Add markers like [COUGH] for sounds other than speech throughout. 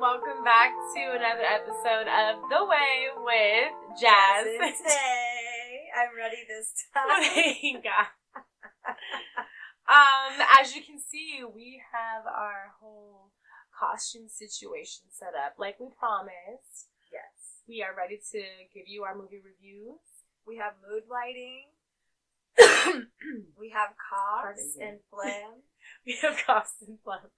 Welcome back to another episode of The Way with Jazz. Hey, I'm ready this time. [LAUGHS] Um, as you can see, we have our whole costume situation set up, like we promised. yes. We are ready to give you our movie reviews. We have mood lighting. We have coughs and phlegm. [LAUGHS] we have coughs and phlegm.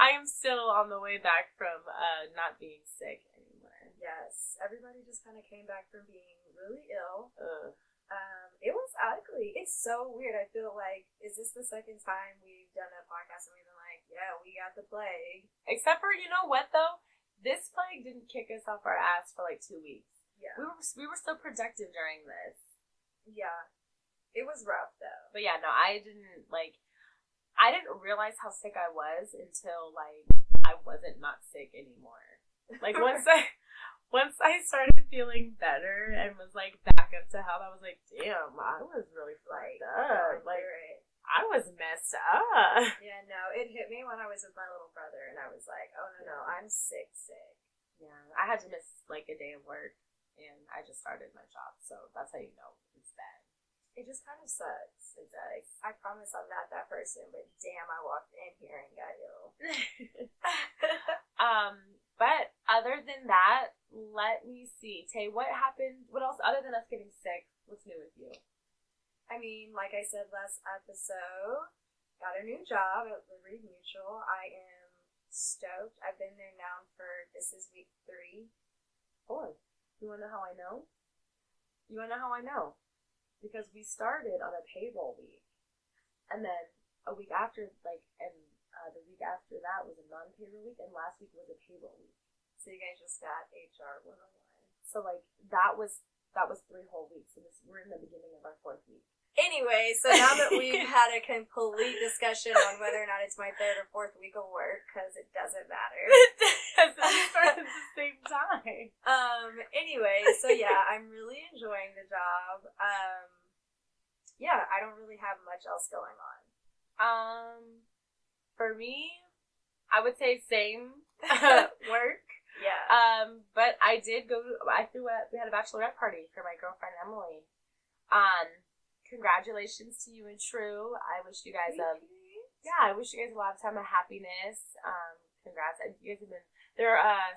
I am still on the way back from uh, not being sick anymore. yes. Everybody just kind of came back from being really ill. Ugh. Um, it was ugly. It's so weird. I feel like, is this the second time we've done a podcast and we've been like, yeah, we got the plague? Except for you know what though, this plague didn't kick us off our ass for like two weeks. Yeah. We were we were still productive during this. Yeah. It was rough though. But yeah, no, I didn't like. I didn't realize how sick I was until like I wasn't not sick anymore. Like once [LAUGHS] I once I started feeling better and was like back up to health, I was like, damn, I was really Like, fucked up. Like it. I was messed up. Yeah, no, it hit me when I was with my little brother, and I was like, oh no, no, I'm sick, sick. Yeah, I had to miss like a day of work, and I just started my job, so that's how you know. It just kind of sucks. It's like, I promise I'm not that person, but damn, I walked in here and got ill. [LAUGHS] um, but other than that, let me see. Tae, what happened? What else other than us getting sick? What's new with you? I mean, like I said last episode, got a new job at Liberty Mutual. I am stoked. I've been there now for, this is week three. Four. you wanna know how I know? You wanna know how I know? Because we started on a payroll week, and then a week after, like, and uh, the week after that was a non-payroll week, and last week was a payroll week. So you guys just got HR 101. So like that was that was three whole weeks. So this we're in the beginning of our fourth week. Anyway, so now that we've [LAUGHS] had a complete discussion on whether or not it's my third or fourth week of work, because it doesn't matter. [LAUGHS] We started at the same time. [LAUGHS] Um, anyway, so yeah, I'm really enjoying the job. Um, yeah, I don't really have much else going on. Um, for me, I would say same work. Yeah. Um, but I did go. I threw a. We had a bachelorette party for my girlfriend Emily. Um, congratulations to you and True. I wish you guys a yeah. I wish you guys a lot of time of happiness. Um, congrats. And You guys have been. They're uh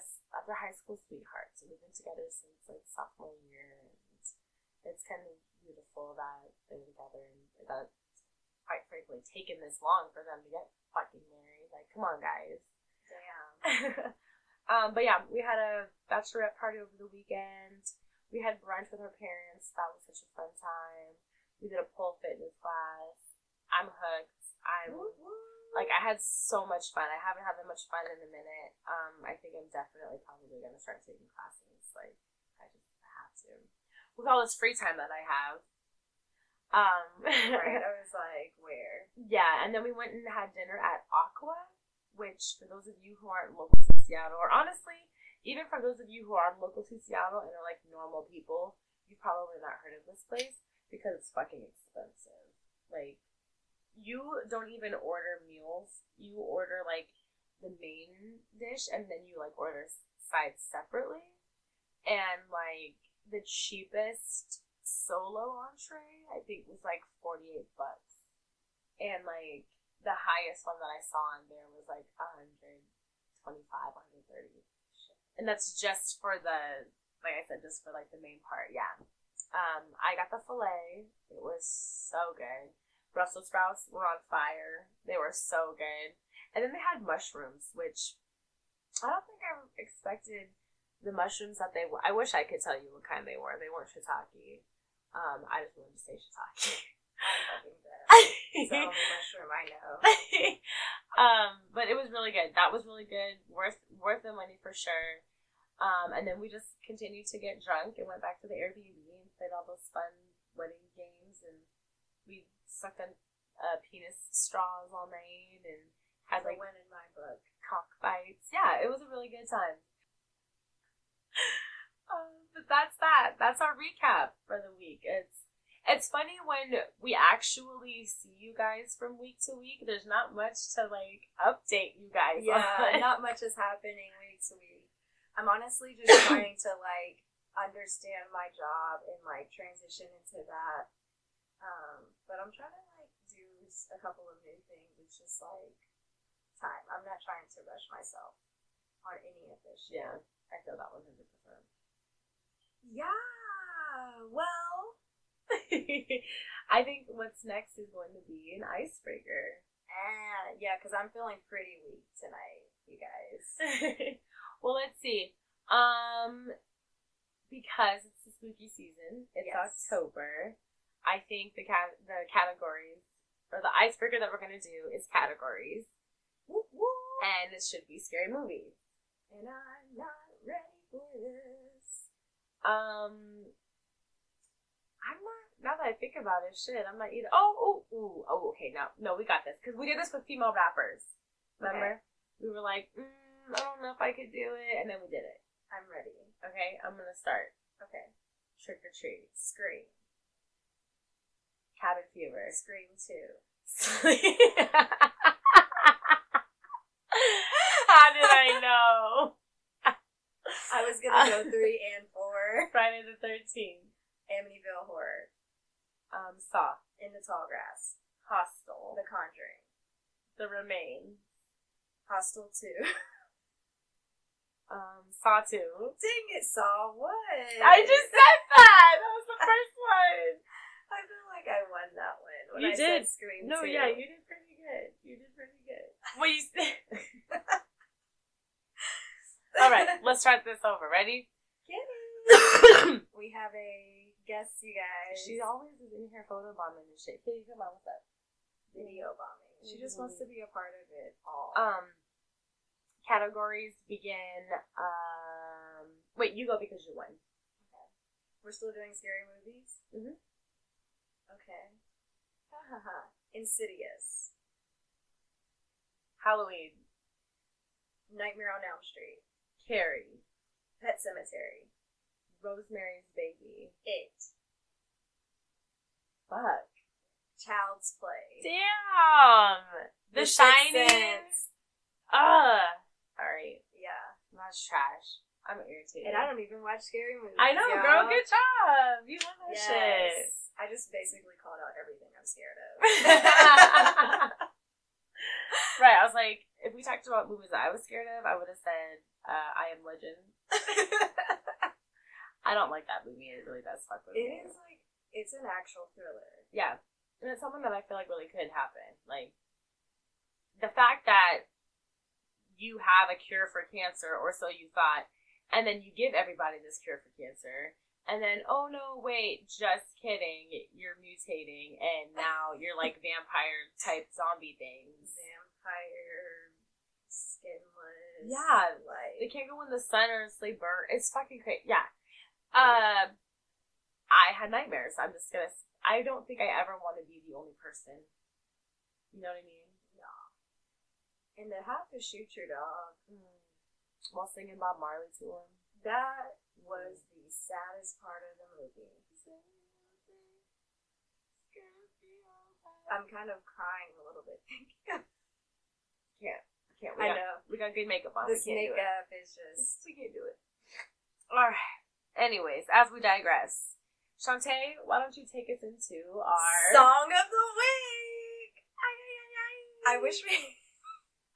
they're high school sweethearts. We've been together since like sophomore year, and it's kind of beautiful that they're together and that quite frankly taken this long for them to get fucking married. Like, come on, guys. Damn. [LAUGHS] um, but yeah, we had a bachelorette party over the weekend. We had brunch with our parents. That was such a fun time. We did a pole fitness class. I'm hooked. I'm like I had so much fun. I haven't had that much fun in a minute. Um, I think I'm definitely probably gonna start taking classes. Like I just have to with all this free time that I have. Um, right. I was like, where? yeah, and then we went and had dinner at Aqua, which for those of you who aren't local to Seattle, or honestly, even for those of you who are local to Seattle and are like normal people, you've probably not heard of this place because it's fucking expensive. Like, you don't even order meals. You order like the main dish and then you like order sides separately. And like the cheapest solo entree, I think was like 48 bucks. And like the highest one that I saw on there was like 125, 130. And that's just for the, like I said, just for like the main part, yeah. Um, I got the filet. It was so good. Brussels sprouts were on fire. They were so good. And then they had mushrooms, which I don't think I expected the mushrooms that they were. I wish I could tell you what kind they were. They weren't shiitake. Um, I just wanted to say shiitake. I'm fucking dead. It's the only mushroom I know. [LAUGHS] um, but it was really good. That was really good. Worth worth the money for sure. Um, and then we just continued to get drunk and went back to the Airbnb played all those fun wedding games and we sucked on uh, penis straws all night and had like win in my book. cockfights. Yeah, it was a really good time. [LAUGHS] um, but that's that. That's our recap for the week. It's It's funny when we actually see you guys from week to week. There's not much to like update you guys. Yeah, on. not much is happening week to week. I'm honestly [COUGHS] just trying to like understand my job and like transition into that. Um, but I'm trying to like do a couple of new things. It's just like time. I'm not trying to rush myself on any of this shit. yeah, I feel that one hundred percent. Yeah. Well, [LAUGHS] I think what's next is going to be an icebreaker. ah, yeah, because I'm feeling pretty weak tonight, you guys. [LAUGHS] well, let's see. Um, because it's the spooky season, it's Yes. October. I think the cat the categories or the icebreaker that we're gonna do is categories, Woo woo. and it should be scary movies. And I'm not ready for this. Um, I'm not. Now that I think about it, shit, I'm not either. Oh, oh, ooh, oh, okay. Now, no, we got this because we did this with female rappers. Remember? We were like, mm, I don't know if I could do it, and then we did it. I'm ready. Okay, I'm gonna start. Okay. Trick or treat, Scream. cabin fever. Scream 2. [LAUGHS] How did I know? I was gonna go [LAUGHS] 3 and 4. Friday the Thirteenth. Amityville Horror. Um, Saw. In the Tall Grass. Hostel. The Conjuring. The Remain. Hostel 2. [LAUGHS] Um, Saw Two. Dang it, Saw. What? I just said that. That was the [LAUGHS] first one. I feel like I won that one. When You I did. Scream No, 2. yeah, you did pretty good. You did pretty good. Well, you. [LAUGHS] All right, [LAUGHS] let's start this over. Ready? [COUGHS] We have a guest, you guys. She always is in here photobombing and shit. Kitty, come on, what's up? video bombing. She just wants to be a part of it all. Um, categories begin. Um, wait, you go because you won. Okay. We're still doing scary movies? Mhm. Okay. Ha ha ha. Insidious. Halloween, Nightmare on Elm Street. Carrie, Pet Sematary. Rosemary's Baby. It. Fuck. Child's Play. Damn. The, Sixth Shining. Ugh. All right, Yeah. that's trash. I'm irritated. And I don't even watch scary movies. I know, y'all. girl. Good job. You won that shit. Yes. I just basically called out everything I'm scared of. [LAUGHS] [LAUGHS] right. I was like, if we talked about movies that I was scared of, I would have said uh, I Am Legend. [LAUGHS] I don't like that movie. It really does fuck with it me. is like it's an actual thriller. Yeah. And it's something that I feel like really could happen. Like, the fact that you have a cure for cancer, or so you thought, and then you give everybody this cure for cancer, and then, oh no, wait, just kidding, you're mutating, and [LAUGHS] now you're like vampire type zombie things. Vampire, skinless. Yeah, like They can't go in the sun or they burn. It's fucking crazy. Yeah. Uh, I had nightmares. I'm just gonna. I don't think I ever want to be the only person. You know what I mean? And to have to shoot your dog. Mm. While singing Bob Marley to him. That was the saddest part of the movie. I'm kind of crying a little bit. [LAUGHS] Can't. Can't. We I got, know. We got good makeup on. This makeup is just. [LAUGHS] We can't do it. All right. Anyways, as we digress, Shantae, why don't you take us into our Song of the week! I wish we.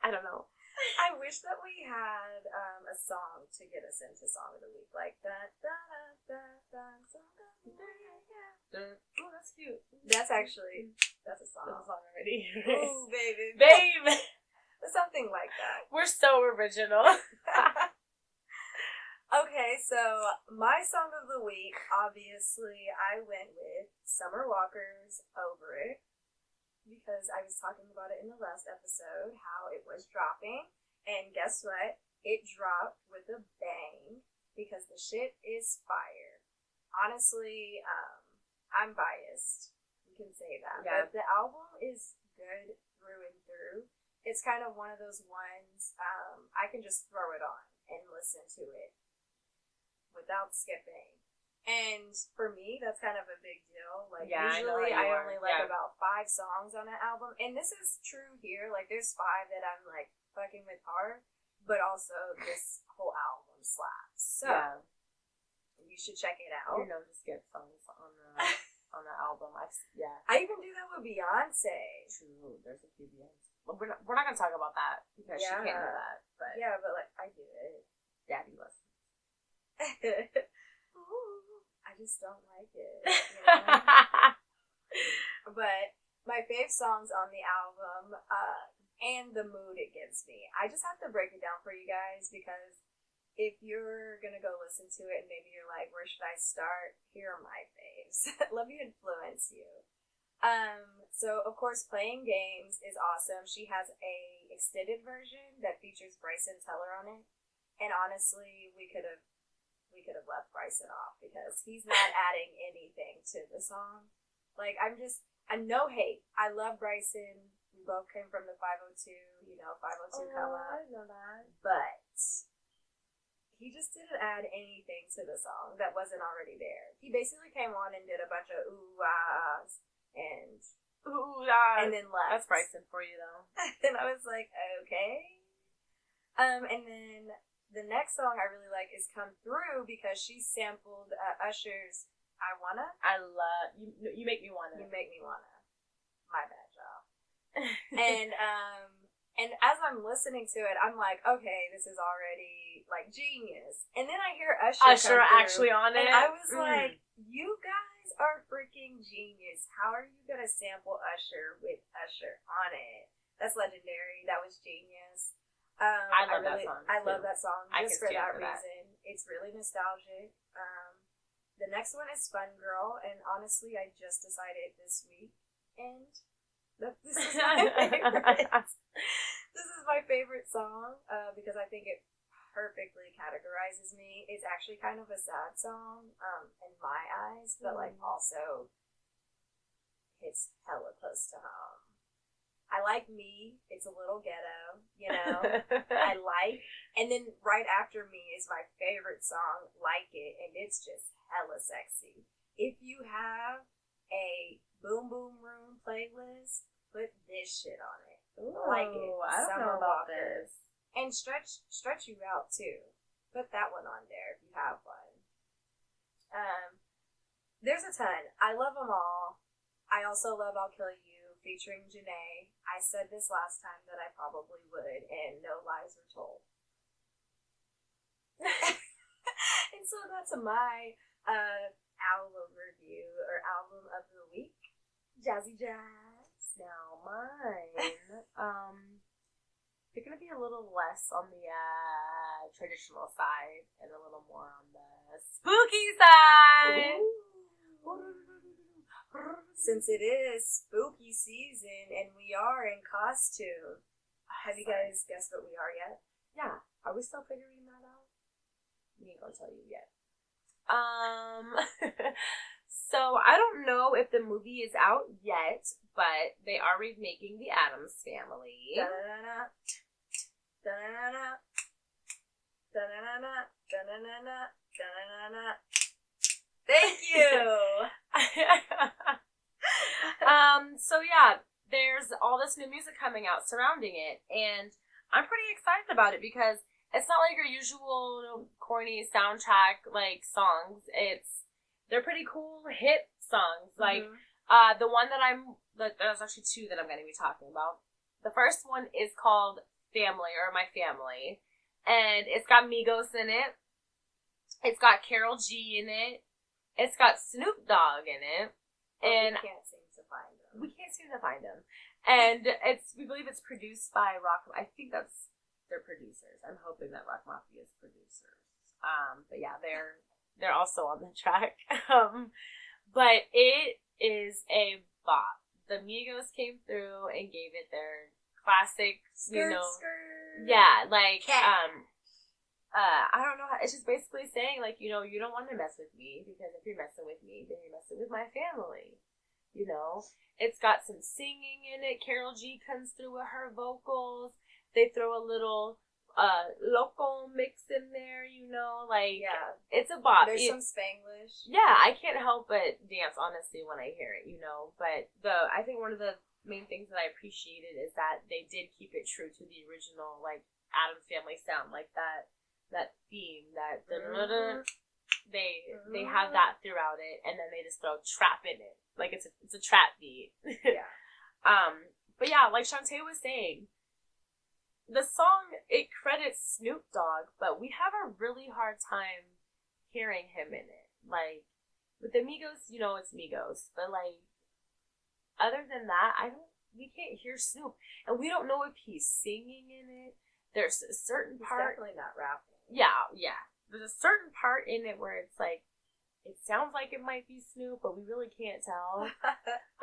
I don't know. I wish that we had um, a song to get us into song of the week, like that. Da, da, da, song of the. Oh, that's cute. That's actually that's a song. That's a song already. Ooh, [LAUGHS] baby, Babe, something like that. we're so original. [LAUGHS] [LAUGHS] okay, so my song of the week, obviously, I went with Summer Walker's "Over It" because I was talking about it in the last episode how it was dropping, and guess what? It dropped with a bang because the shit is fire. Honestly, um, I'm biased. You can say that, Yeah. but the album is good through and through. It's kind of one of those ones um, I can just throw it on and listen to it without skipping. And for me, that's kind of a big deal. Like Yeah, usually how I, only like Yeah. about five songs on an album. And this is true here. Like there's five that I'm like fucking with hard, but also this whole album slaps. So yeah. you should check it out. You know, just get songs on the on the [LAUGHS] album. I've yeah. I even do that with Beyonce. True. There's a few Beyonce. Well, we're not, we're not gonna talk about that because she can't Yeah. that. But Yeah, but like I do it. Daddy listens. [LAUGHS] I just don't like it. [LAUGHS] you know? but my fave songs on the album uh, and the mood it gives me. I just have to break it down for you guys because if you're gonna go listen to it and maybe you're like, where should I start? Here are my faves. [LAUGHS] Let me influence you. Um, so of course, playing games is awesome. She has a extended version that features Bryson Tiller on it, and honestly, we could have we could have left Bryson off because he's not [LAUGHS] adding anything to the song. Like I'm just and no hate. I love Bryson. We both came from the 502, you know, 502 come up. I know that. But he just didn't add anything to the song that wasn't already there. He basically came on and did a bunch of ooh ahs and Ooh, that, and then left. that's Bryson for you though. [LAUGHS] and I was like, okay. Um, and then the next song I really like is "Come Through" because she sampled uh, Usher's "I Wanna." I love you. You make me wanna. You make me wanna. My bad, y'all. [LAUGHS] and um, and as I'm listening to it, I'm like, okay, this is already like genius. And then I hear Usher. Usher through, actually on it. and I was Mm. like, you guys are freaking genius. How are you gonna sample Usher with Usher on it? That's legendary. That was genius. Um, I love that really, song, I love that song I just for that to that. reason. It's really nostalgic. Um, the next one is Fun Girl, and honestly, I just decided this week, and that this is my [LAUGHS] favorite. this is my favorite song uh, because I think it perfectly categorizes me. It's actually kind of a sad song um, in my eyes, but like Mm. also hits hella close to home. I like me. It's a little ghetto, you know. [LAUGHS] I like, and then right after me is my favorite song, "Like It," and it's just hella sexy. If you have a Boom Boom Room playlist, put this shit on it. Ooh, like it. I don't Summer know about Walker. this. and stretch stretch you out too. Put that one on there if you have one. Um, there's a ton. I love them all. I also love "I'll Kill You" featuring Jhené. I said this last time that I probably would, and no lies were told. [LAUGHS] and so that's my uh, album review or album of the week. Jazzy Jazz. Now mine, [LAUGHS] um, they're gonna be a little less on the uh, traditional side and a little more on the spooky side. Since it is spooky season and we are in costume, have you Sorry. guys guessed what we are yet? Yeah, are we still figuring that out? We ain't gonna tell you yet. Um, [LAUGHS] so I don't know if the movie is out yet, but they are remaking the Addams Family. Da-na-na, da-na-na, da-na-na, da-na-na, da-na-na. Thank [LAUGHS] you. [LAUGHS] um, so yeah, there's all this new music coming out surrounding it, and I'm pretty excited about it because it's not like your usual corny soundtrack like songs. It's they're pretty cool hit songs. Like Mhm. uh, the one that I'm that there's actually two that I'm going to be talking about. The first one is called Family or My Family, and it's got Migos in it. It's got Karol G in it. It's got Snoop Dogg in it, But we can't seem to find them. we can't seem to find him. And it's we believe it's produced by Rock. I think that's their producers. I'm hoping that Rock Mafia Mafia's producers. Um, but yeah, they're they're also on the track. [LAUGHS] Um, but it is a bop. The Migos came through and gave it their classic, you Skirt, know, skirt. yeah, like Cat. um, uh, I don't know. how- It's just basically saying like you know you don't want to mess with me because if you're messing with me, then you're messing with my family. You know, it's got some singing in it. Karol G comes through with her vocals. They throw a little uh local mix in there, you know, like Yeah. it's a bop. There's It- some Spanglish. yeah, I can't help but dance honestly when I hear it, you know. But the I think one of the main things that I appreciated is that they did keep it true to the original like Addams Family sound, like that that theme that Mhm. they they have that throughout it, and then they just throw trap in it, like it's a it's a trap beat. Yeah. [LAUGHS] Um, but yeah, like Shantae was saying, the song it credits Snoop Dogg, but we have a really hard time hearing him in it. Like with the Migos, you know it's Migos, but like other than that, I don't. We can't hear Snoop, and we don't know if he's singing in it. There's a certain He's part. definitely not rapping. Yeah, yeah. There's a certain part in it where it's like it sounds like it might be Snoop, but we really can't tell. [LAUGHS]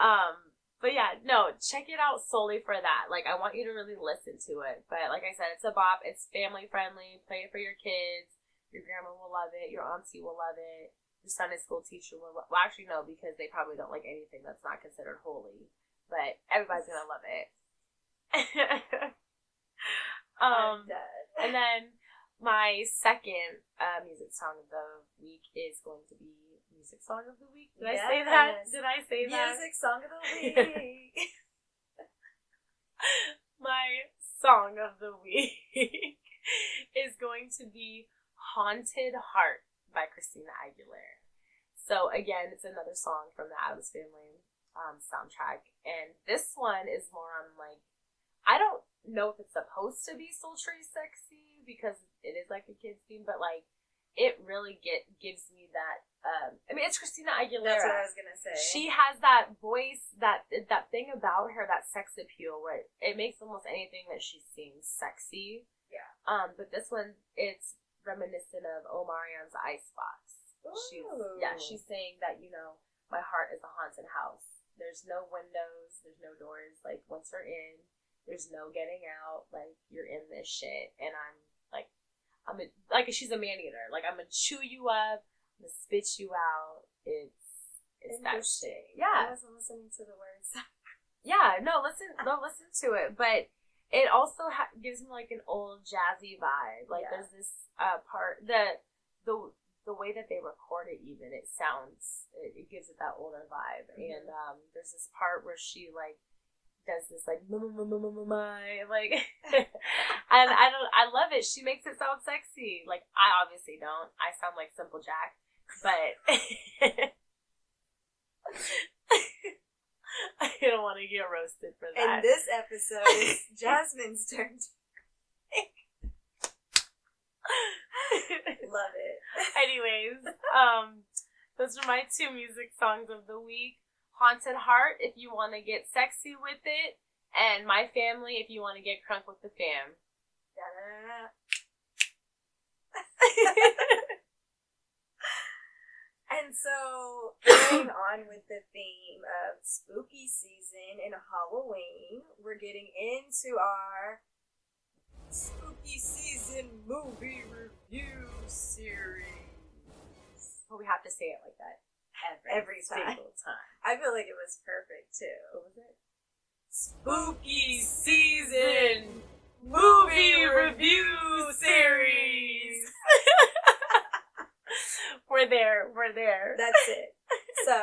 Um, but yeah, no, check it out solely for that. Like, I want you to really listen to it. But like I said, it's a bop. It's family friendly. Play it for your kids. Your grandma will love it. Your auntie will love it. Your Sunday school teacher will. Lo- well, actually, no, because they probably don't like anything that's not considered holy. But everybody's gonna love it. [LAUGHS] um, and then my second uh, music song of the week is going to be music song of the week. Did I say that? Did I say that? Music song of the [LAUGHS] week. My song of the week [LAUGHS] is going to be Haunted Heart by Christina Aguilera. So again, it's another song from the Addams Family um, soundtrack, and this one is more on like I don't know if it's supposed to be sultry sexy because it is like a kids theme, but like it really get gives me that. Um, I mean, it's Christina Aguilera That's what I was gonna say. she has that voice that that thing about her that sex appeal where it makes almost anything that she sings sexy Yeah. um but this one it's reminiscent of Omarion's Icebox she's yeah she's saying that you know my heart is a haunted house there's no windows there's no doors like once you're in there's no getting out like you're in this shit and i'm i'm a, like she's a man eater like i'm gonna chew you up i'm gonna spit you out it's it's that shit Yeah. I wasn't listening to the words. [LAUGHS] yeah no listen no listen to it but it also ha- gives me like an old jazzy vibe like Yeah. there's this uh part the the the way that they record it even it sounds it, it gives it that older vibe Mhm. and um there's this part where she like does this like "Mm, mm, mm, mm, mm, my like and I don't I love it she makes it sound sexy like I obviously don't I sound like Simple Jack but [LAUGHS] I don't want to get roasted for And that this episode is [LAUGHS] Jasmine's turn. to- [LAUGHS] Love it. Anyways, um, those are my two music songs of the week. Haunted Heart, if you want to get sexy with it, and My Family, if you want to get crunk with the fam. [LAUGHS] And so, going on with the theme of spooky season and Halloween, we're getting into our spooky season movie review series. But we have to say it like that every, Every time. single time. I feel like it was perfect too. What was it? Spooky season movie review series. [LAUGHS] we're there. We're there. That's it. [LAUGHS] So,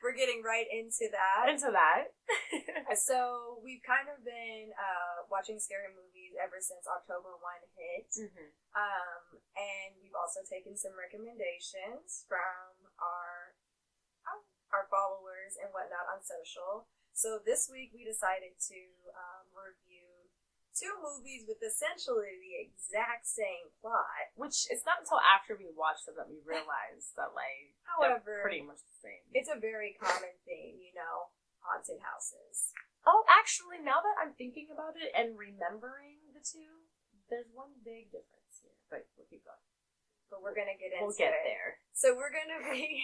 we're getting right into that. Into that. [LAUGHS] So, we've kind of been uh, watching scary movies ever since October 1 hit. mm-hmm. Um, and we've also taken some recommendations from our our followers and whatnot on social. So this week we decided to um, review two movies with essentially the exact same plot. Which it's not until after we watched them that we realized that like they're However, pretty much the same. it's a very common theme, you know, haunted houses. Oh, actually, now that I'm thinking about it and remembering the two, there's one big difference here. But we'll keep going. But we're gonna get into We'll get it. there. So we're gonna [LAUGHS] be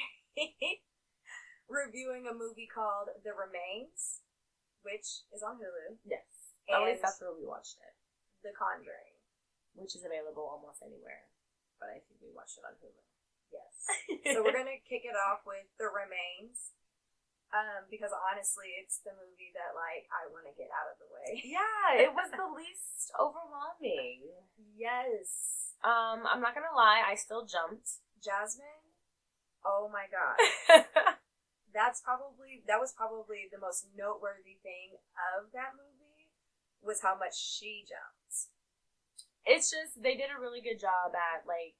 reviewing a movie called The Remains, which is on Hulu. Yes. At And- least that's where we watched it, The Conjuring. which is available almost anywhere. But I think we watched it on Hulu. Yes. [LAUGHS] so we're gonna kick it off with The Remains. Um, because honestly, it's the movie that like I want to get out of the way. Yeah, it was the least [LAUGHS] overwhelming. Yes, Um, I'm not gonna lie, I still jumped. Jasmine. Oh my god, [LAUGHS] that's probably that was probably the most noteworthy thing of that movie was how much she jumped. it's just they did a really good job at like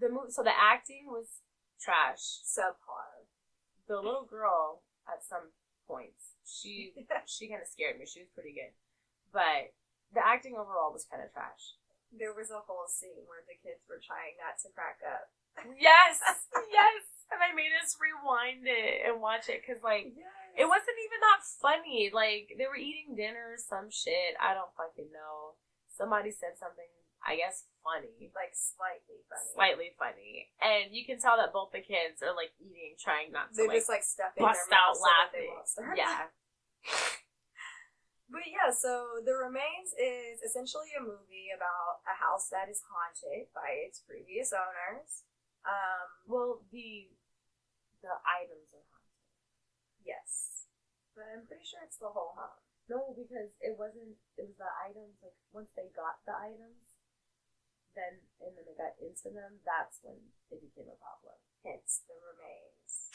the movie. So the acting was trash. Subpar. The little girl at some points, she [LAUGHS] she kind of scared me. She was pretty good, but the acting overall was kind of trash. there was a whole scene where the kids were trying not to crack up. Yes, [LAUGHS] yes, and I made us rewind it and watch it because like it wasn't even that funny. Like they were eating dinner or some shit. I don't fucking know. Somebody said something, I guess, funny. like slightly funny. Slightly funny. And you can tell that both the kids are like eating, trying not to They're like, just like stuffing bust their out mouths so that they laughing. start. [LAUGHS] Yeah. [LAUGHS] But yeah, so The Remains is essentially a movie about a house that is haunted by its previous owners. Um, Well, the the items are haunted. yes. But I'm pretty sure it's the whole home. No, because it wasn't. It was the items. Like once they got the items, then and then they got into them. That's when it became a problem. hence the remains.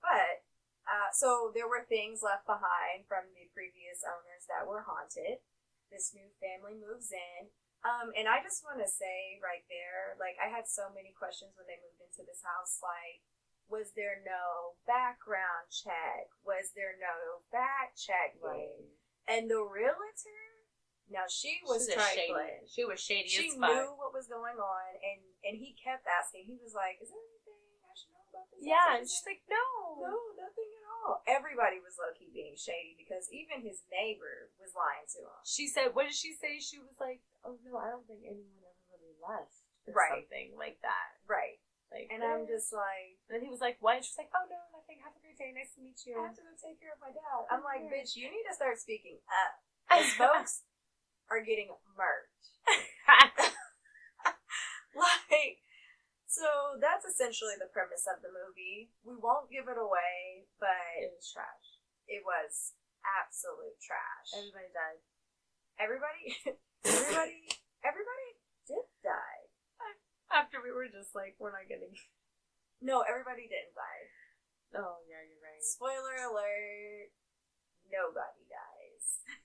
But uh, so there were things left behind from the previous owners that were haunted. This new family moves in. Um, and I just want to say right there, like I had so many questions when they moved into this house. Like, was there no background check? Was there no fact checking? And the realtor, now she was She trifling. shady. She was shady She knew what was going on, and and he kept asking. He was like, "Is there anything I should know about this?" Yeah, house?" and she's like, no. "No, nothing at all." Everybody was low key being shady because even his neighbor was lying to him. She said, what did she say? She was like, oh no, I don't think anyone ever really left. Or Right. something like that. Right, Like, and I'm eh. just like, And then he was like, what? And she's like, oh no, nothing. Have a great day. Nice to meet you. "I have to go take care of my dad." I'm like. "Bitch, you need to start speaking up." [LAUGHS] These folks are getting murked. [LAUGHS] like so that's essentially the premise of the movie we won't give it away but it was trash. it was absolute trash Everybody died. everybody [LAUGHS] everybody everybody did die After we were just like, we're not getting. no everybody didn't die Oh yeah, you're right. spoiler alert nobody dies [LAUGHS]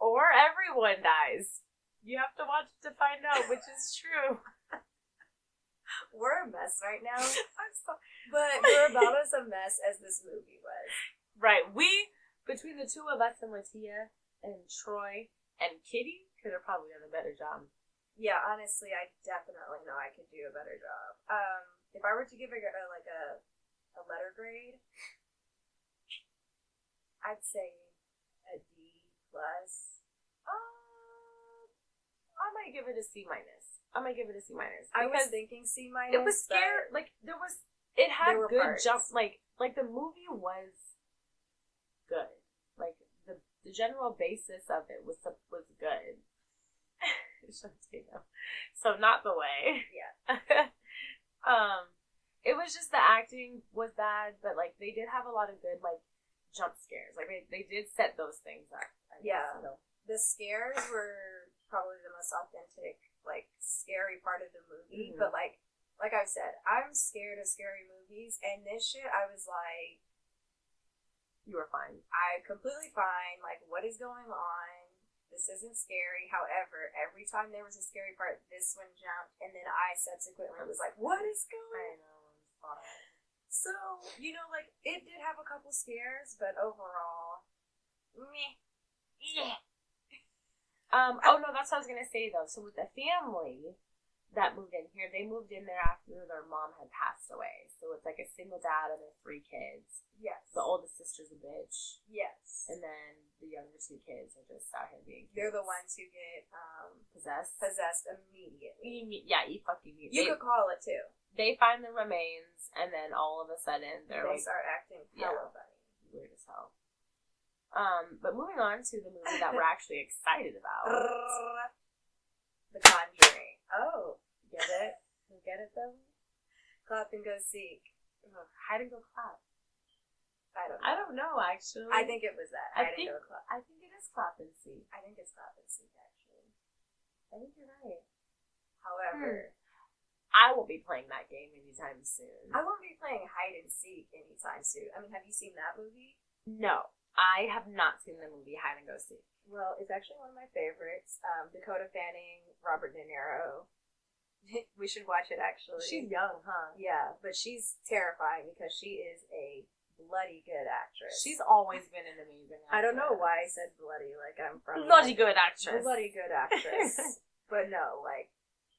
Or everyone dies. You have to watch it to find out which is [LAUGHS] true. we're a mess right now [LAUGHS] I'm so- but we're about as a mess as this movie was right, we between the two of us and Latia and Troy and Kitty could have probably done a better job. Yeah, honestly, I definitely know I could do a better job. Um, if I were to give it a, like a a letter grade, I'd say a D plus. Um, I might give it a C minus. I might give it a C minus. I was thinking C minus. it was scary. Like there was, it had good parts. jump. Like like the movie was good. Like the the general basis of it was was good. So not the way. Yeah. [LAUGHS] um, it was just the acting was bad, but like they did have a lot of good like jump scares. Like they, they did set those things up. I guess, Yeah. know. The scares were probably the most authentic, like scary part of the movie. Mhm. But like, like I said, I'm scared of scary movies, and this shit, I was like, You were fine. I'm completely fine. Like, what is going on? This isn't scary. However, every time there was a scary part, this one jumped, and then I subsequently was like, "What is going?" know. I'm. So you know, like it did have a couple scares, but overall, meh. Yeah. Um. Oh no, that's what I was gonna say though. So with the family that moved in here, they moved in there after their mom had passed away. So it's like a single dad and their three kids. Yes. The oldest sister's a bitch, Yes. and then the younger two kids are just out here being. They're the ones who get um, possessed. possessed immediately. You- Yeah, you fucking. You they, could call it too. they find the remains, and then all of a sudden they're they like start acting Yeah. hella funny. weird as hell. Um, but moving on to the movie that we're [LAUGHS] actually excited about. The Conjuring. Oh, Get it? You get it though? clap and go seek. Ugh, Hide and go clap. I don't know. I don't know actually. I think it was that. I I, think- go clap. I think it is clap and seek. I think it's clap and seek actually. I think you're right. However, I won't be playing that game anytime soon. I won't be playing hide and seek anytime soon. I mean, have you seen that movie? no, I have not seen the movie Hide and Go Seek. Well, it's actually one of my favorites. Um, Dakota Fanning, Robert De Niro. [LAUGHS] we should watch it actually. She's young, huh? yeah, but she's terrifying because she is a bloody good actress. She's always been an amazing. Actress. I don't know why I said bloody like I'm from bloody good actress. bloody good actress. [LAUGHS] but no, like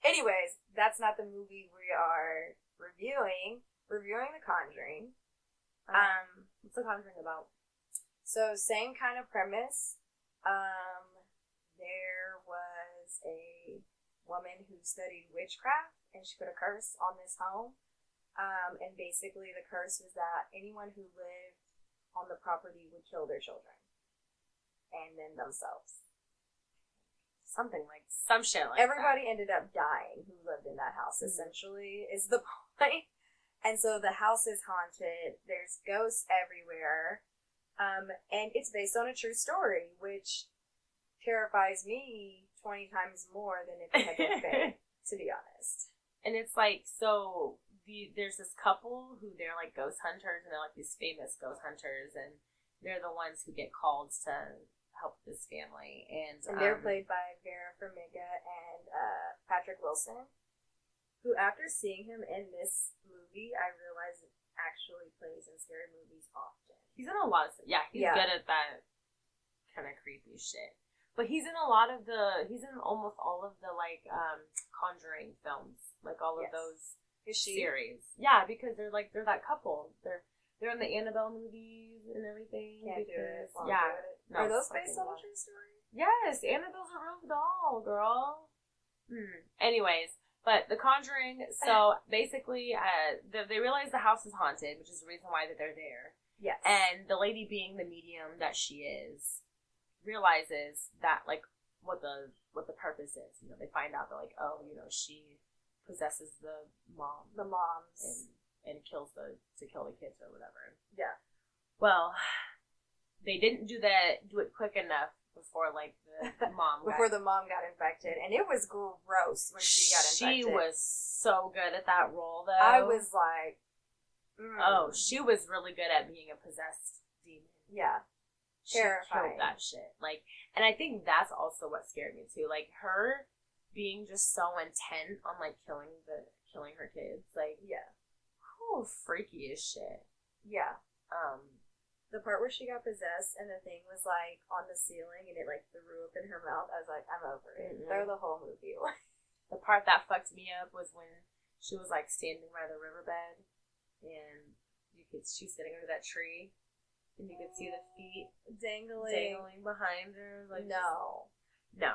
anyways, that's not the movie we are reviewing. Reviewing The Conjuring. Um, Um what's the Conjuring about? so same kind of premise. Um there was a woman who studied witchcraft and she put a curse on this home. Um, and basically the curse was that anyone who lived on the property would kill their children. And then themselves. Something like some shit like everybody ended up dying who lived in that house Mhm. essentially is the point. [LAUGHS] point and so the house is haunted there's ghosts everywhere um, and it's based on a true story which terrifies me 20 times more than if it had been fake [LAUGHS] to be honest And it's like so the there's this couple who they're like ghost hunters and they're like these famous ghost hunters and they're the ones who get called to help this family and and they're um, played by Vera Farmiga and uh, Patrick Wilson who after seeing him in this movie I realized actually plays in scary movies often He's in a lot of yeah, he's Yeah. good at that kind of creepy shit. But he's in a lot of the he's in almost all of the like um Conjuring films, like all of Yes. those is she series. Yeah, because they're like they're that couple. They're they're in the Annabelle movies and everything. can't do it yeah. do it. No, are those based on a true story Yes, Annabelle's a real doll, girl. Hmm. Anyways, but The Conjuring. So [LAUGHS] basically, uh, the, they realize the house is haunted, which is the reason why that they're there. yes And the lady, being the medium that she is, realizes that like what the what the purpose is. You know, they find out that like oh, you know, she possesses the mom the moms and and kills the to kill the kids or whatever. Yeah. Well, they didn't do that do it quick enough before like the [LAUGHS] mom got before the mom got infected, and it was gross when she got infected. She was so good at that role, though. I was like, mm. Oh, she was really good at being a possessed demon. yeah, She killed that shit. Like, and I think that's also what scared me too. Like her being just so intent on like killing the killing her kids. Like, yeah, whew, freaky as shit. yeah. Um, The part where she got possessed and the thing was like on the ceiling and it like threw up in her mouth. I was like, I'm over it. Mm-mm. Throw the whole movie away. [LAUGHS] the part that fucked me up was when she was like standing by the riverbed, and you could she's sitting under that tree, and you could see the feet Dangling. dangling behind her. Like no. no,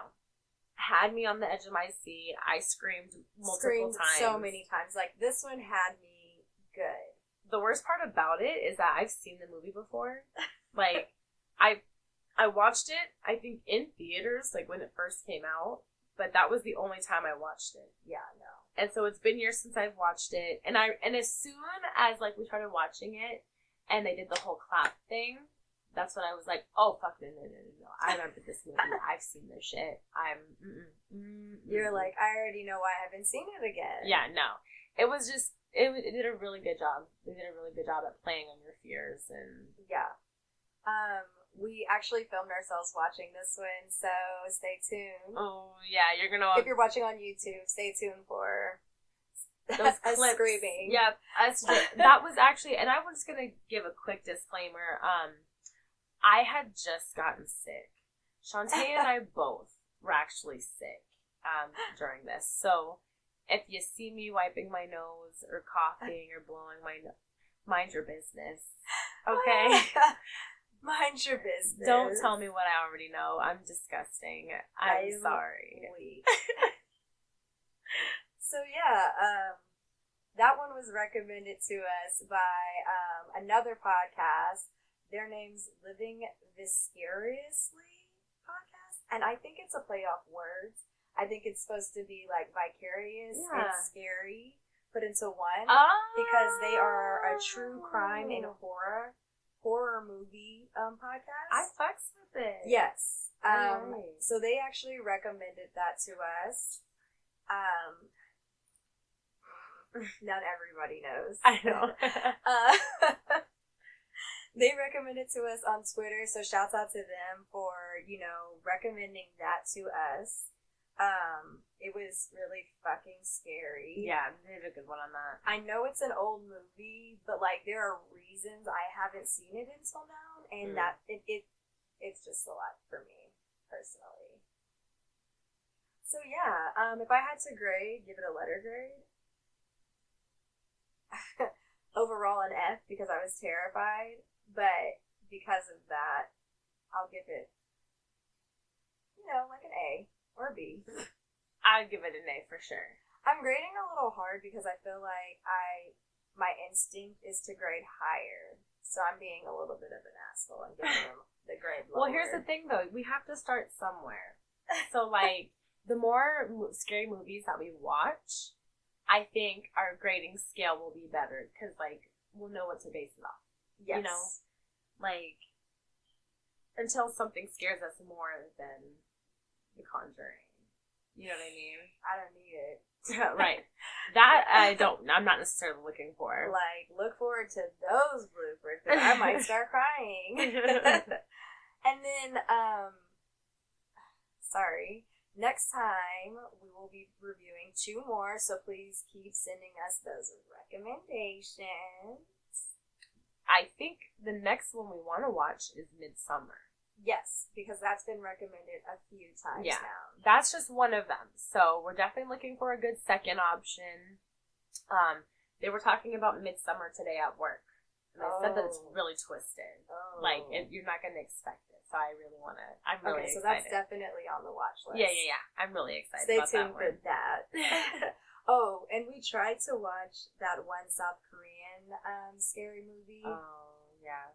had me on the edge of my seat. I screamed multiple Screamed times. so many times. Like this one had me good. The worst part about it is that I've seen the movie before. [LAUGHS] Like I, I watched it. I think in theaters, like when it first came out. But that was the only time I watched it. Yeah, no. and so it's been years since I've watched it. And I and as soon as like we started watching it, and they did the whole clap thing, that's when I was like, oh fuck no no no no no! I remember this movie. [LAUGHS] I've seen this shit. I'm. Mm-mm, mm-mm, You're like, I already know why I haven't seen it again. yeah no. It was just it, it did a really good job. They did a really good job at playing on your fears and Yeah. Um, we actually filmed ourselves watching this one, so stay tuned. oh yeah, you're gonna If you're watching on YouTube, stay tuned for those [LAUGHS] clips. screaming. Yeah, us that was actually, and I was gonna give a quick disclaimer. Um, I had just gotten sick. Shantae and I [LAUGHS] both were actually sick um, during this. So if you see me wiping my nose or coughing or blowing my nose, mind your business. [LAUGHS] Okay. Mind your business. Don't tell me what I already know. I'm disgusting. I'm I'm sorry. So yeah, um, that one was recommended to us by um, another podcast. Their name's Living Vicariously podcast, and I think it's a play off words. I think it's supposed to be like vicarious and scary put into one Ah. because they are a true crime and horror horror movie um podcast. I fucks with it. Yes. Um, Alright. So they actually recommended that to us. Um, [LAUGHS] not everybody knows. I know. [LAUGHS] Uh, [LAUGHS] they recommended to us on Twitter, so shouts out to them for you know recommending that to us. Um, it was really fucking scary. yeah, they did a good one on that. I know it's an old movie, but like there are reasons I haven't seen it until now, and Mm. that it, it it's just a lot for me personally. So yeah, um, if I had to grade, give it a letter grade. [LAUGHS] Overall, an F because I was terrified, but because of that, I'll give it, you know, like an A or a B. [LAUGHS] I'd give it an A for sure. I'm grading a little hard because I feel like I my instinct is to grade higher, so I'm being a little bit of an asshole and giving them [LAUGHS] the grade lower. Well, here's the thing though, we have to start somewhere. So like, the more mo- scary movies that we watch, I think our grading scale will be better because like we'll know what to base it off. yes. you know. Like until something scares us more than The Conjuring. You know what I mean? I don't need it. [LAUGHS] right. That I [LAUGHS] don't. I'm not necessarily looking for. Like, look forward to those bloopers. I might [LAUGHS] start crying. and then, um, sorry. Next time we will be reviewing two more, so please keep sending us those recommendations. I think the next one we want to watch is Midsommar. Yes, because that's been recommended a few times Yeah. now. That's just one of them. So we're definitely looking for a good second option. Um, they were talking about Midsommar today at work, and they said that it's Oh. really twisted. Oh. Like it, you're not going to expect it. So I really want to. I'm really okay, so excited. that's definitely on the watch list. yeah, yeah, yeah. I'm really excited Stay tuned that for [LAUGHS] that. [LAUGHS] oh, and we tried to watch that one South Korean um, scary movie. Oh yeah.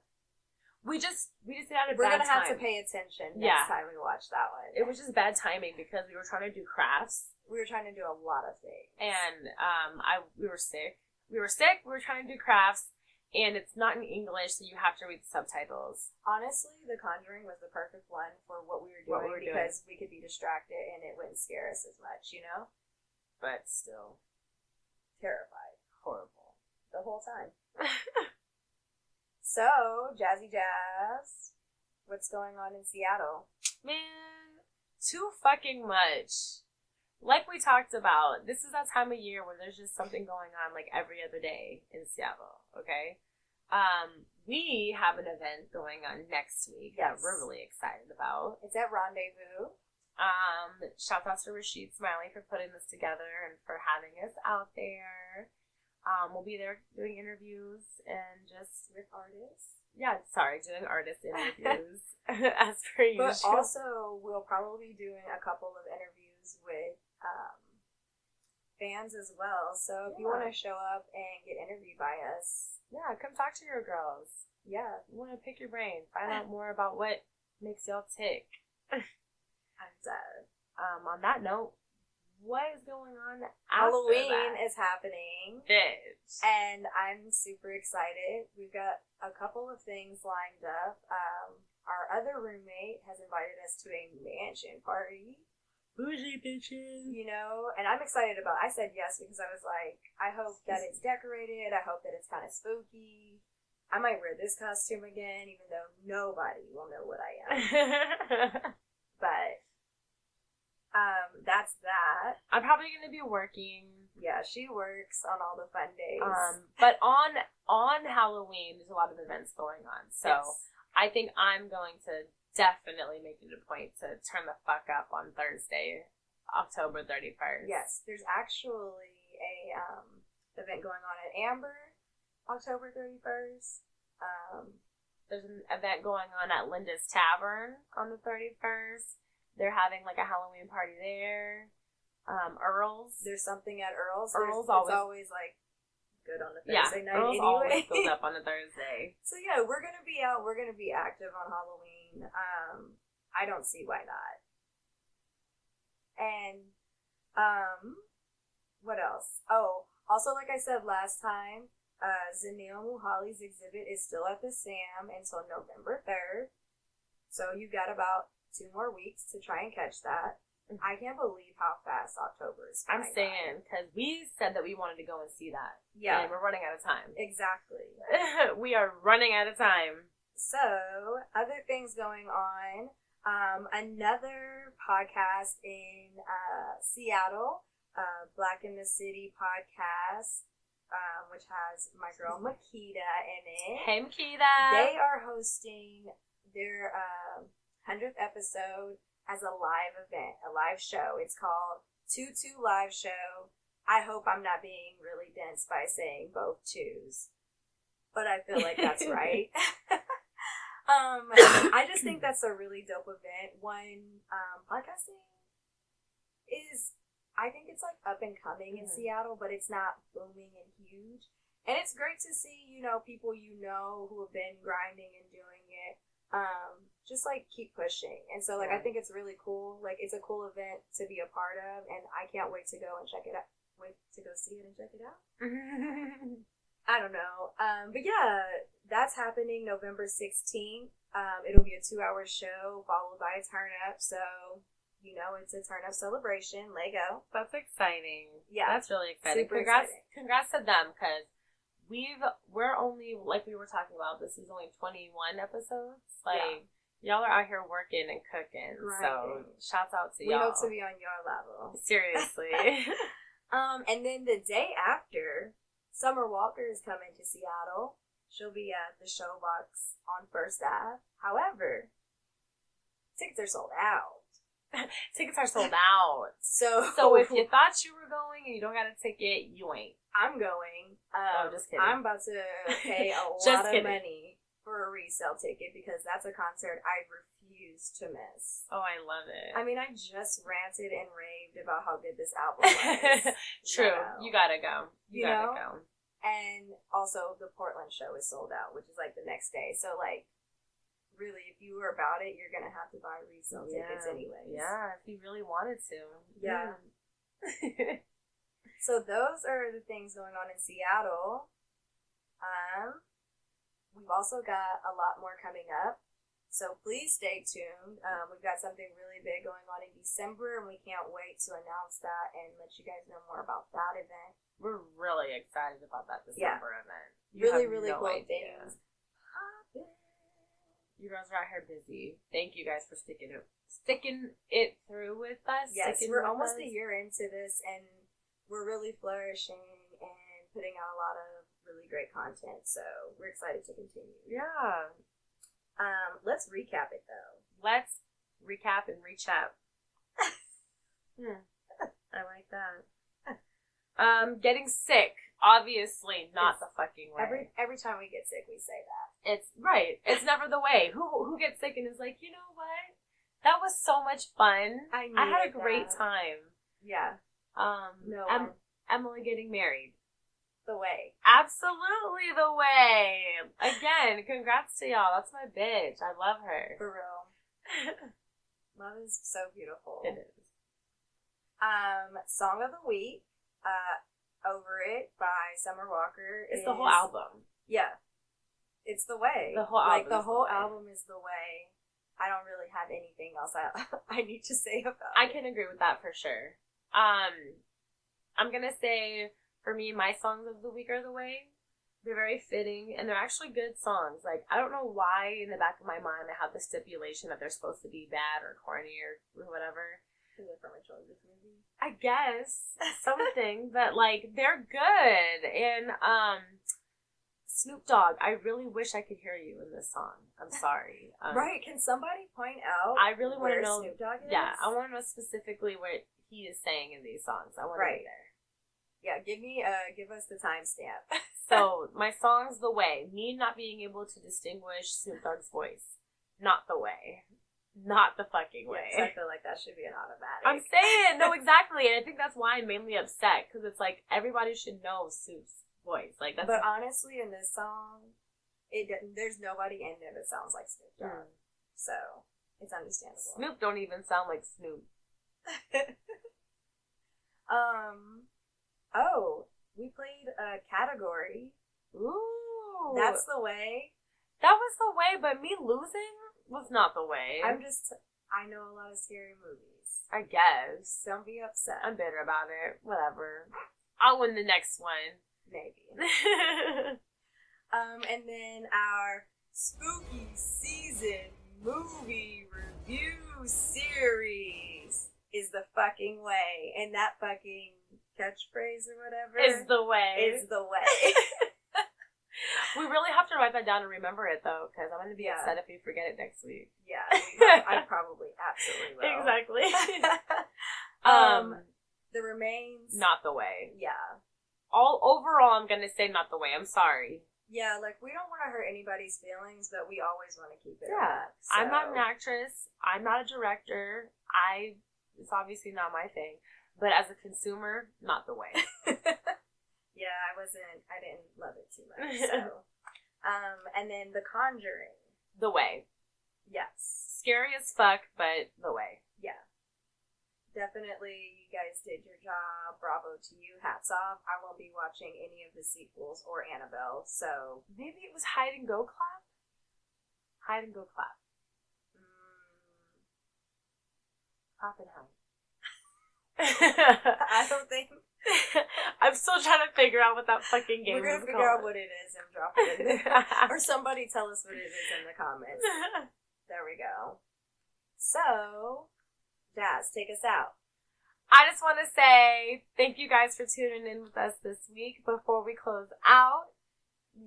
We just we just had a We're gonna have to pay attention next Yeah. time we watch that one. It was just bad timing because we were trying to do crafts we were trying to do a lot of things. and um I we were sick. We were sick. We were trying to do crafts and it's not in English, so you have to read the subtitles. honestly, The Conjuring was the perfect one for what we were doing we were doing. because we could be distracted and it wouldn't scare us as much. You know, But still terrified horrible. the whole time. [LAUGHS] so, Jazzy Jazz, what's going on in Seattle? Man, too fucking much. Like we talked about, this is that time of year where there's just something going on like every other day in Seattle, okay? Um, we have an event going on next week that we're really excited about. It's at Rendezvous. Um, shout out to Rashid Smiley for putting this together and for having us out there. Um, we'll be there doing interviews and just with artists. yeah, sorry, doing artist [LAUGHS] interviews [LAUGHS] as per usual. But also, we'll probably be doing a couple of interviews with um, fans as well. So if you want to show up and get interviewed by us, yeah, come talk to your girls. yeah, You want to pick your brain, find out [LAUGHS] more about what makes y'all tick. [LAUGHS] and uh, Um, on that note, what is going on? Halloween is happening. bitch. And I'm super excited. We've got a couple of things lined up. Um, our other roommate has invited us to a mansion party. Bougie bitches. you know, and I'm excited about. I said yes because I was like, I hope that it's decorated. I hope that it's kind of spooky. I might wear this costume again, even though nobody will know what I am. [LAUGHS] But um, that's that. I'm probably gonna be working. Yeah, she works on all the fun days. Um, but on on Halloween, there's a lot of events going on. So Yes. I think I'm going to definitely make it a point to turn the fuck up on Thursday, October 31st. yes, there's actually a um event going on at Amber, October 31st. Um, There's an event going on at Linda's Tavern on the 31st. They're having like a Halloween party there. Um, Earl's. there's something at Earl's. Earl's There's- always- it's always like good on the yeah, Thursday night Earl's anyway. always goes [LAUGHS] up on a Thursday. So yeah, we're gonna be out. We're gonna be active on Halloween. Um, I don't see why not. And um, what else? Oh, also like I said last time, Uh, Zanele Muholi's exhibit is still at the SAM until November 3rd. So you've got about two more weeks to try and catch that. I can't believe how fast October is. I'm saying because we said that we wanted to go and see that, Yeah, and we're running out of time. exactly. [LAUGHS] we are running out of time. So, other things going on. Um, another podcast in uh, Seattle, uh, Black in the City podcast, um, which has my girl Makita in it. Hey, Makita. They are hosting their um, 100th episode as a live event, a live show. It's called Tutu Live Show. I hope I'm not being really dense by saying both twos, but I feel like that's [LAUGHS] right. [LAUGHS] um, [COUGHS] I just think that's a really dope event. One, um, podcasting is, I think it's like up and coming in Mhm. Seattle, but it's not booming and huge. And it's great to see, you know, people you know who have been grinding and doing it, um, just like keep pushing. And so, like, I think it's really cool. Like, it's a cool event to be a part of, and I can't wait to go and check it out. Wait to go see it and check it out. [LAUGHS] I don't know. Um, but yeah, that's happening November 16th. Um, it'll be a two hour show followed by a turn up. So, you know, it's a turn up celebration. Lego. That's exciting. Yeah. that's really exciting. Super congrats, exciting. congrats to them because we've we're only like we were talking about. This is only twenty one episodes. Like y'all are out here working and cooking. So Grinding. shouts out to We y'all. We hope to be on your level. Seriously. [LAUGHS] [LAUGHS] Um, and then the day after, Summer Walker is coming to Seattle. She'll be at the Showbox on First Ave. However, tickets are sold out. [LAUGHS] Tickets are sold out. So, So if you [LAUGHS] thought you were going and you don't got a ticket, you ain't. I'm going. Um, Oh, just kidding. I'm about to pay a [LAUGHS] lot of kidding. money for a resale ticket because that's a concert I refuse to miss. Oh, I love it. I mean, I just ranted and raved about how good this album was. True. know. You gotta go. You, You gotta know? go. And also, the Portland show is sold out, which is like the next day. So, like, really, if you were about it, you're gonna have to buy resale tickets anyways. Yeah, if you really wanted to. Yeah. Mm. [LAUGHS] So those are the things going on in Seattle. Um, we've also got a lot more coming up. So please stay tuned. Um, we've got something really big going on in December, and we can't wait to announce that and let you guys know more about that event. We're really excited about that Yeah. December event. You really, really no cool idea. things. You girls are out here busy. Thank you guys for sticking it sticking it through with us. Yes, we're almost us. a year into this, and we're really flourishing and putting out a lot of really great content. So we're excited to continue. Yeah. Um, let's recap it though. Let's recap and recap. [LAUGHS] hmm. I like that. Um, getting sick. Obviously, not It's the fucking way. Every every time we get sick, we say that. It's right. It's never the way. Who who gets sick and is like, you know what? That was so much fun. I I had a great that. time. Yeah, Um, no, Em- Emily getting married. the way. Absolutely the way. Again, congrats to y'all. That's my bitch. I love her. For real. [LAUGHS] Love is so beautiful. it is. Um, song of the week, uh, "Over It" by Summer Walker. It's is, the whole album. Yeah, it's the way. The whole like album the is the whole way. album is the way. I don't really have anything else I [LAUGHS] I need to say about. I it. can agree with that for sure. Um, I'm gonna say for me, my songs of the week are the way. They're very fitting and they're actually good songs. Like I don't know why in the back of my mind I have the stipulation that they're supposed to be bad or corny or whatever. Is it from a children's? I guess something, [LAUGHS] but like they're good. And um, Snoop Dogg, I really wish I could hear you in this song. I'm sorry. [LAUGHS] Um, right? Can somebody point out? I really want to know. Snoop Dogg is. Yeah, I want to know specifically what he is saying in these songs. I want Right. to be there. Yeah, give me uh, give us the timestamp. [LAUGHS] So my song's the way. Me not being able to distinguish Snoop Dogg's voice, not the way, not the fucking way. Yes, I feel like that should be an automatic. I'm saying no, exactly, and I think that's why I'm mainly upset because it's like everybody should know Snoop's voice. Like that's but honestly, in this song, it doesn't- there's nobody in there that sounds like Snoop Dogg, Mm. so it's understandable. Snoop don't even sound like Snoop. [LAUGHS] um, oh, we played a category Ooh. That's the way. that was the way, but me losing was not the way. I'm just. I know a lot of scary movies. I guess. Don't be upset. I'm bitter about it. Whatever. I'll win the next one. Maybe. [LAUGHS] Um, and then our spooky season movie review series is the fucking way, and that fucking catchphrase or whatever is the way. is the way. [LAUGHS] we really have to write that down and remember it though, because I'm gonna be Yeah. upset if we forget it next week. yeah, [LAUGHS] I probably absolutely will. Exactly. [LAUGHS] um, um, the remains. not the way. Yeah, All overall, I'm gonna say not the way. I'm sorry. yeah. Like we don't want to hurt anybody's feelings, but we always want to keep it. Yeah, up, I'm not an actress. I'm not a director. I. It's obviously not my thing. But as a consumer, not the way. [LAUGHS] yeah, I wasn't. I didn't love it too much. So, [LAUGHS] um, and then The Conjuring. The way. Yes, Scary as fuck, but the way. yeah, definitely. You guys did your job. Bravo to you. Hats off. I won't be watching any of the sequels or Annabelle. So, Maybe it was hide and go clap. Hide and go clap. mm, and [LAUGHS] [LAUGHS] I don't think [LAUGHS] I'm still trying to figure out what that fucking game is. we're gonna is figure out what it is and drop it in there, [LAUGHS] or somebody tell us what it is in the comments. There we go. So, Jazz, take us out. I just want to say thank you guys for tuning in with us this week. Before we close out,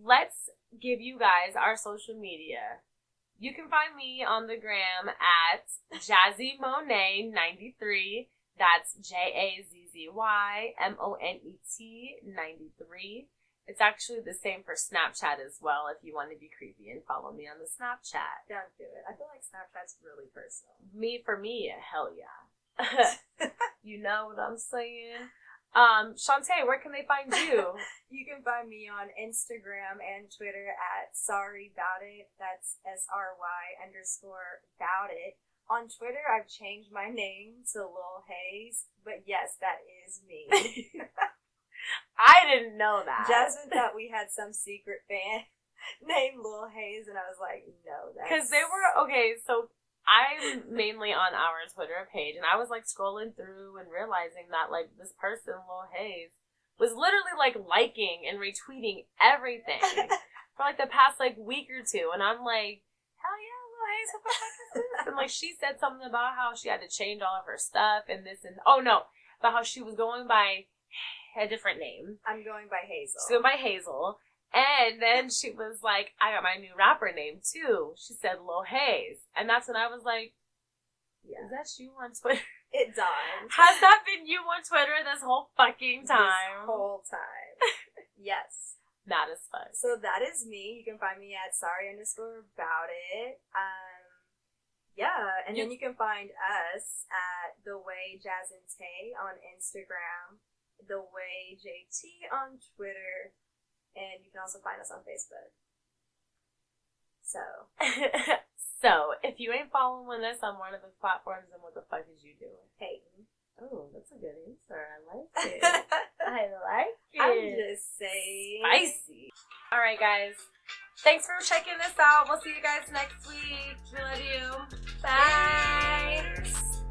let's give you guys our social media. You can find me on the gram at Jazzy Monet 93. That's J A Z Z Y M O N E T 93. It's actually the same for Snapchat as well if you want to be creepy and follow me on the Snapchat. Don't do it. I feel like Snapchat's really personal. Me for me, hell yeah. [LAUGHS] you know what I'm saying? Um, Shantae, where can they find you? [LAUGHS] You can find me on Instagram and Twitter at sorry about it. That's S R Y underscore about it. On Twitter, I've changed my name to Lil Hayes, but yes, that is me. [LAUGHS] [LAUGHS] I didn't know that. Jasmine thought we had some secret fan [LAUGHS] named Lil Hayes, and I was like, no, that's Because they were, okay, so I'm mainly on our Twitter page, and I was like scrolling through and realizing that like this person, Lil Hayes, was literally like liking and retweeting everything for like the past like week or two, and I'm like, yeah, what the fuck is this? And like she said something about how she had to change all of her stuff and this and oh no, about how she was going by a different name. I'm going by Hazel. She's going by Hazel. And then she was like, I got my new rapper name too. She said Lil Hayes. And that's when I was like, yeah, is that you on Twitter? it dawned. Has that been you on Twitter this whole fucking time? This whole time. [LAUGHS] yes. Mad as fuck. So that is me. You can find me at sorry underscore about it. Um, yeah, and then you can find us at the way Jazz and Tae on Instagram, the way JT on Twitter, and you can also find us on Facebook. So [LAUGHS] so, if you ain't following us on one of the platforms, then what the fuck is you doing? Peyton. Oh, that's a good answer. I like [LAUGHS] it. I like it. I'm just saying. spicy. All right, guys. Thanks for checking this out. We'll see you guys next week. We love you. Bye.